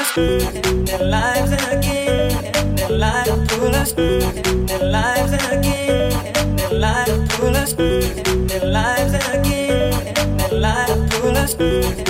us, their lives in their lives pull us, their lives in lives their lives pull us.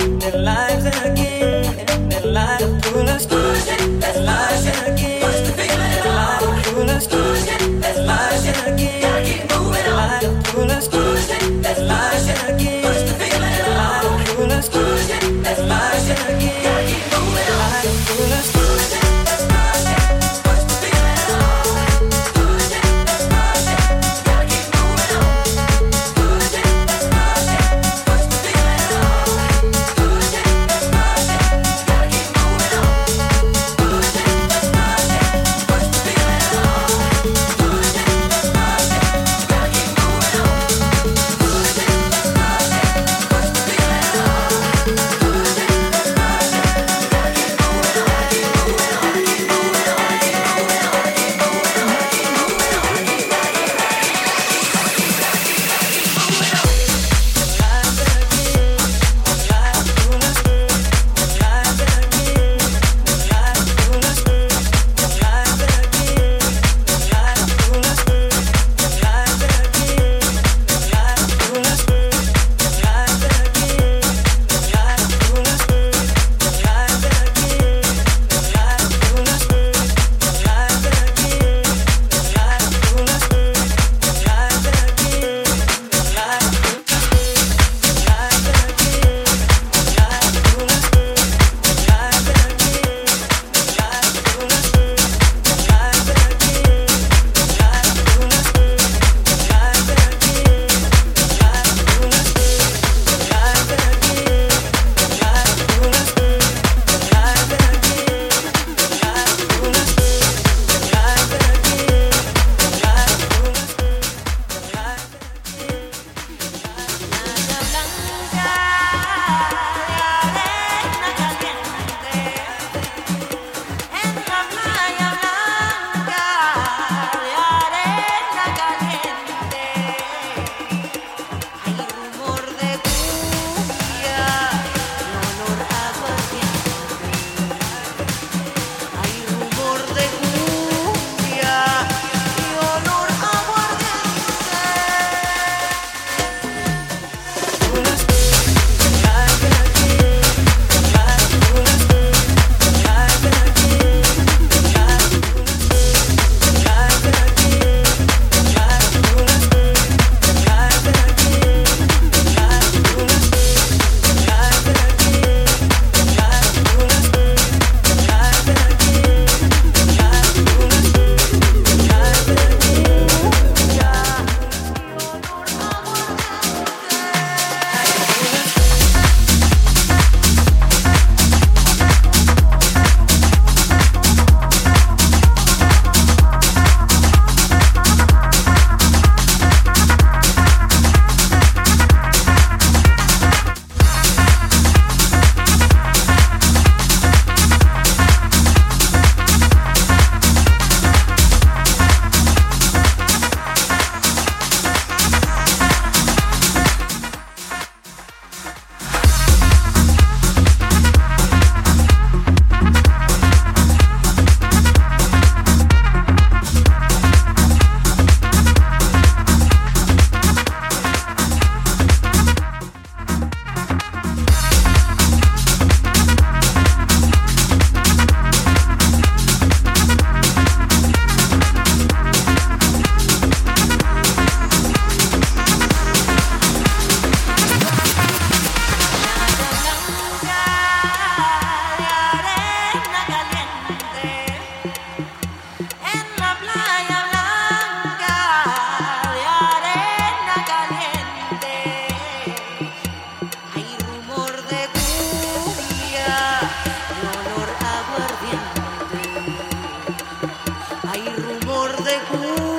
al borde